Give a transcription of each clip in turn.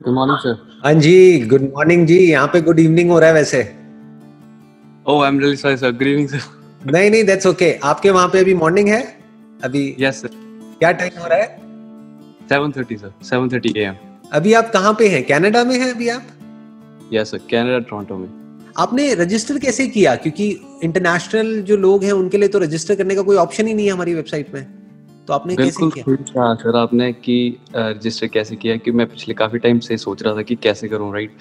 Good morning sir हाँ जी good morning जी। यहाँ पे गुड इवनिंग हो रहा है वैसे। ओह I am really sorry sir good evening sir नहीं नहीं दैट्स ओके आपके वहाँ पे अभी मॉर्निंग है? अभी यस yes, सर क्या टाइम हो रहा है? 7:30 सर 7:30 एएम अभी आप कहाँ पे हैं? कनाडा में हैं अभी आप? यस सर कनाडा टोरंटो में. आपने रजिस्टर कैसे किया? क्योंकि इंटरनेशनल जो लोग हैं उनके लिए तो रजिस्टर करने का कोई ऑप्शन ही नहीं है हमारी वेबसाइट में। तो आपने कैसे बिल्कुल किया? सर आपने कि रजिस्टर कैसे किया कि मैं पिछले काफ़ी टाइम से सोच रहा था कि कैसे करूँ राइट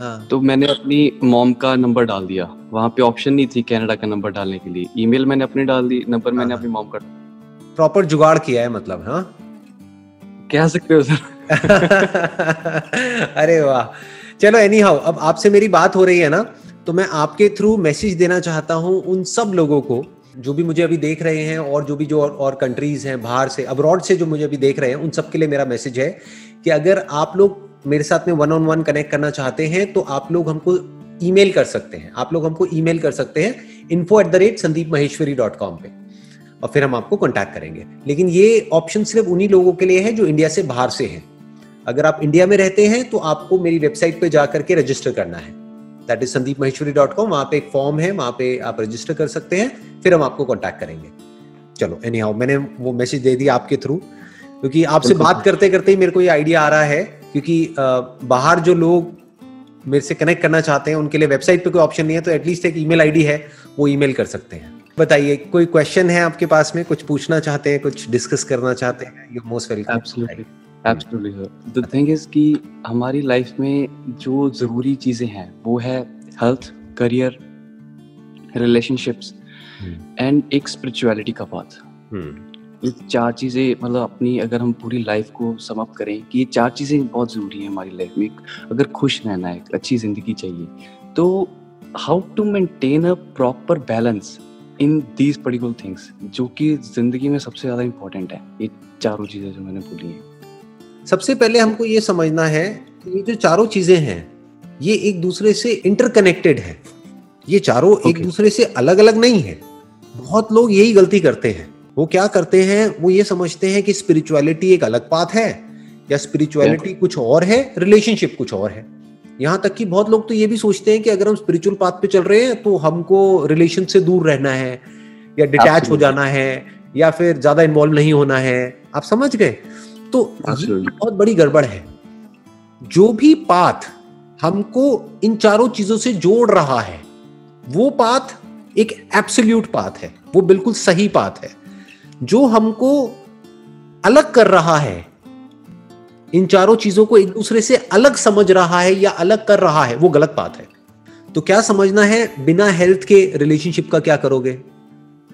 हाँ। तो मैंने अपनी मॉम का नंबर डाल दिया। वहाँ पे ऑप्शन नहीं थी कनाडा का नंबर डालने के लिए। ईमेल मैंने अपनी डाल दी नंबर मैंने हाँ। अपनी मॉम का प्रॉपर जुगाड़ किया है मतलब हाँ? कह सकते हो सर। अरे वाह। चलो एनी हाउ अब आपसे मेरी बात हो रही है ना तो मैं आपके थ्रू मैसेज देना चाहता हूँ उन सब लोगों को जो भी मुझे अभी देख रहे हैं और जो भी जो और, और कंट्रीज़ हैं बाहर से अब्रॉड से जो मुझे अभी देख रहे हैं उन सबके लिए मेरा मैसेज है कि अगर आप लोग मेरे साथ में वन ऑन वन कनेक्ट करना चाहते हैं तो आप लोग हमको ईमेल कर सकते हैं। आप लोग हमको ईमेल कर सकते हैं info at the rate Sandeep Maheshwari dot com पे। और फिर हम आपको कांटेक्ट करेंगे। लेकिन ये ऑप्शन सिर्फ़ उन्हीं लोगों के लिए है जो इंडिया से बाहर से हैं। अगर आप इंडिया में रहते हैं तो आपको मेरी वेबसाइट पे जा करके रजिस्टर करना है। That is Sandeep Maheshwari dot com वहाँ पे एक फॉर्म है वहाँ पे आप रजिस्टर कर सकते हैं। फिर हम आपको कांटेक्ट करेंगे। चलो एनी हाउ मैंने वो मैसेज दे दिया आपके थ्रू क्योंकि आपसे बात करते करते ही मेरे को ये आइडिया आ रहा है क्योंकि बाहर जो लोग मेरे से कनेक्ट करना चाहते हैं उनके लिए वेबसाइट पे कोई ऑप्शन नहीं है तो एटलीस्ट एक ईमेल आईडी है वो ईमेल कर सकते हैं। बताइए कोई क्वेश्चन है आपके पास में? कुछ पूछना चाहते हैं? कुछ डिस्कस करना चाहते हैं? You most welcome absolutely absolutely sir the thing is कि हमारी लाइफ में जो ज़रूरी चीज़ें हैं वो है हेल्थ करियर रिलेशनशिप्स एंड एक स्पिरिचुअलिटी का पाथ ये चार चीज़ें मतलब अपनी अगर हम पूरी लाइफ को समअप करें कि ये चार चीज़ें बहुत ज़रूरी हैं हमारी लाइफ में अगर खुश रहना है अच्छी ज़िंदगी चाहिए तो how to maintain a proper balance in these particular things जो कि ज़िंदगी में सबसे ज़्यादा इंपॉर्टेंट है। ये चारों चीज़ें जो मैंने बोली हैं। सबसे पहले हमको ये समझना है कि ये जो चारों चीज़ें हैं ये एक दूसरे से इंटरकनेक्टेड है। ये चारों okay. एक दूसरे से अलग अलग नहीं है। बहुत लोग यही गलती करते हैं। वो क्या करते हैं? वो ये समझते हैं कि स्पिरिचुअलिटी एक अलग बात है या स्पिरिचुअलिटी कुछ और है रिलेशनशिप कुछ और है। यहाँ तक कि बहुत लोग तो ये भी सोचते हैं कि अगर हम स्पिरिचुअल पाथ पे चल रहे हैं तो हमको रिलेशन से दूर रहना है या डिटैच हो जाना है या फिर ज़्यादा इन्वॉल्व नहीं होना है। आप समझ गए? तो बहुत बड़ी गड़बड़ है। जो भी पाथ हमको इन चारों चीज़ों से जोड़ रहा है वो पाथ एक एब्सोल्यूट पाथ है। वो बिल्कुल सही पाथ है। जो हमको अलग कर रहा है इन चारों चीज़ों को एक दूसरे से अलग समझ रहा है या अलग कर रहा है वो गलत बात है। तो क्या समझना है बिना हेल्थ के रिलेशनशिप का क्या करोगे?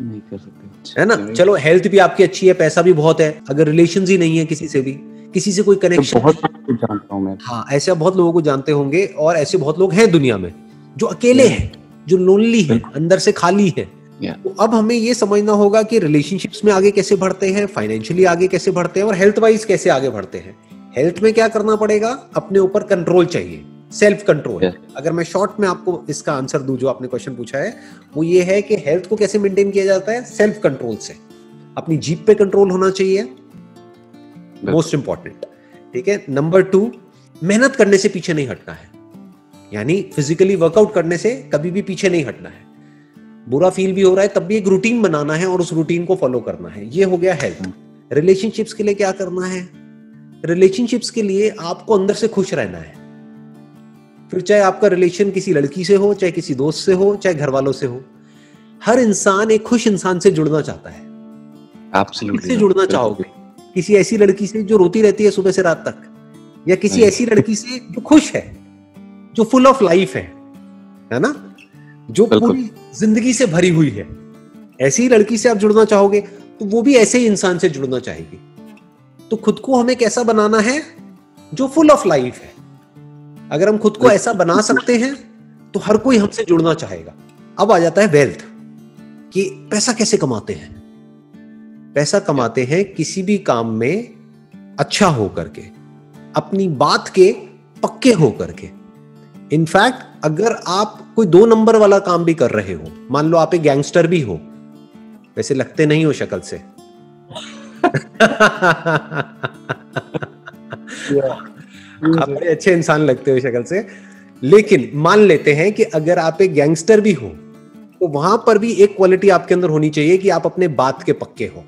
नहीं कर सकते। है ना? चलो हेल्थ भी आपकी अच्छी है पैसा भी बहुत है। अगर रिलेशन ही नहीं है किसी से भी किसी से कोई तो कनेक्शन बहुत जानता हूँ मैं। हाँ ऐसे बहुत लोगों को जानते होंगे और ऐसे बहुत लोग हैं दुनिया में जो अकेले हैं। जो लोनली हैं अंदर से खाली है Yeah. तो अब हमें ये समझना होगा कि रिलेशनशिप्स में आगे कैसे बढ़ते हैं फाइनेंशियली आगे कैसे बढ़ते हैं और हेल्थ वाइज कैसे आगे बढ़ते हैं। हेल्थ में क्या करना पड़ेगा? अपने ऊपर कंट्रोल चाहिए सेल्फ कंट्रोल Yeah. अगर मैं शॉर्ट में आपको इसका आंसर दू जो आपने क्वेश्चन पूछा है वो ये है कि हेल्थ को कैसे मेंटेन किया जाता है? सेल्फ कंट्रोल से। अपनी जीप पे कंट्रोल होना चाहिए। मोस्ट इंपॉर्टेंट ठीक है? नंबर टू मेहनत करने से पीछे नहीं हटना है। यानी फिजिकली वर्कआउट करने से कभी भी पीछे नहीं हटना है। बुरा फील भी हो रहा है तब भी एक रूटीन बनाना है और उस रूटीन को फॉलो करना है। ये हो गया हेल्थ रिलेशनशिप्स के लिए क्या करना है? रिलेशनशिप्स के लिए आपको अंदर से खुश रहना है। फिर चाहे आपका रिलेशन किसी लड़की से हो चाहे किसी दोस्त से हो चाहे घर वालों से हो हर इंसान एक खुश इंसान से जुड़ना चाहता है। एब्सोल्युटली किससे जुड़ना चाहोगे? किसी ऐसी लड़की से जो रोती रहती है सुबह से रात तक या किसी ऐसी लड़की से जो खुश है? जो फुल ऑफ़ लाइफ है है ना? जो पूरी ज़िंदगी से भरी हुई है। ऐसी लड़की से आप जुड़ना चाहोगे तो वो भी ऐसे ही इंसान से जुड़ना चाहेगी। तो खुद को हमें कैसा बनाना है? जो फुल ऑफ़ लाइफ है। अगर हम खुद को ऐसा बना सकते हैं तो हर कोई हमसे जुड़ना चाहेगा। अब आ जाता है वेल्थ कि पैसा कैसे कमाते हैं? पैसा कमाते हैं किसी भी काम में अच्छा हो करके अपनी बात के पक्के हो करके इनफैक्ट अगर आप कोई दो नंबर वाला काम भी कर रहे हो मान लो आप एक गैंगस्टर भी हो वैसे लगते नहीं हो शक्ल से। आप बड़े अच्छे इंसान लगते हो शक्ल से। लेकिन मान लेते हैं कि अगर आप एक गैंगस्टर भी हो तो वहाँ पर भी एक क्वालिटी आपके अंदर होनी चाहिए कि आप अपने बात के पक्के हो।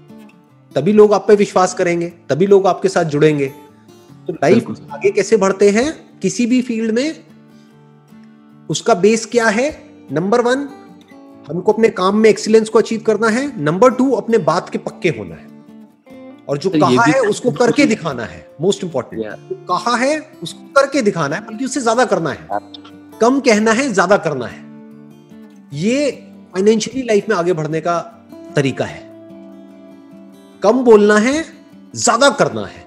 तभी लोग आप पे विश्वास करेंगे तभी लोग आपके साथ जुड़ेंगे। तो लाइफ आगे कैसे बढ़ते हैं किसी भी फ़ील्ड में उसका बेस क्या है? नंबर वन हमको अपने काम में एक्सीलेंस को अचीव करना है। नंबर टू अपने बात के पक्के होना है। और जो तो कहा है उसको करके दिखाना है। मोस्ट इंपॉर्टेंट जो कहा है उसको करके दिखाना है बल्कि उससे ज़्यादा करना है। कम कहना है ज़्यादा करना है। ये फाइनेंशियली लाइफ में आगे बढ़ने का तरीका है। कम बोलना है ज़्यादा करना है।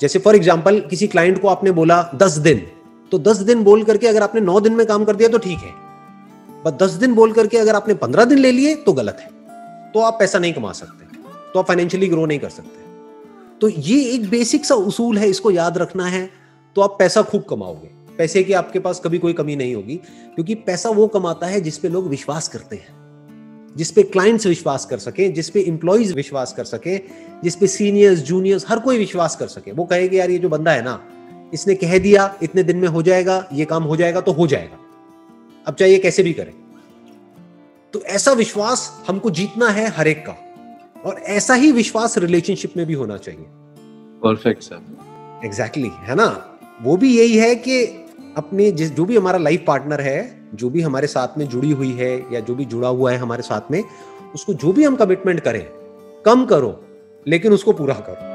जैसे फॉर एग्ज़ाम्पल किसी क्लाइंट को आपने बोला दस दिन। तो दस दिन बोल करके अगर आपने नौ दिन में काम कर दिया तो ठीक है। बस दस दिन बोल करके अगर आपने पंद्रह दिन ले लिए तो गलत है। तो आप पैसा नहीं कमा सकते। तो आप फाइनेंशियली ग्रो नहीं कर सकते। तो ये एक बेसिक सा उसूल है, इसको याद रखना है। तो आप पैसा खूब कमाओगे। पैसे की आपके पास कभी कोई कमी नहीं होगी, क्योंकि पैसा वो कमाता है जिसपे लोग विश्वास करते हैं। जिसपे क्लाइंट्स विश्वास कर सके जिसपे इंप्लॉइज विश्वास कर सके जिसपे सीनियर्स जूनियर्स हर कोई विश्वास कर सके। वो कहेगा, यार, ये जो बंदा है ना इसने कह दिया इतने दिन में हो जाएगा ये काम हो जाएगा तो हो जाएगा। अब चाहे कैसे भी करें। तो ऐसा विश्वास हमको जीतना है हर एक का। और ऐसा ही विश्वास रिलेशनशिप में भी होना चाहिए। परफेक्ट सर एग्जैक्टली है ना? वो भी यही है कि अपने जिस जो भी हमारा लाइफ पार्टनर है जो भी हमारे साथ में जुड़ी हुई है या जो भी जुड़ा हुआ है हमारे साथ में उसको जो भी हम कमिटमेंट करें कम करो लेकिन उसको पूरा करो।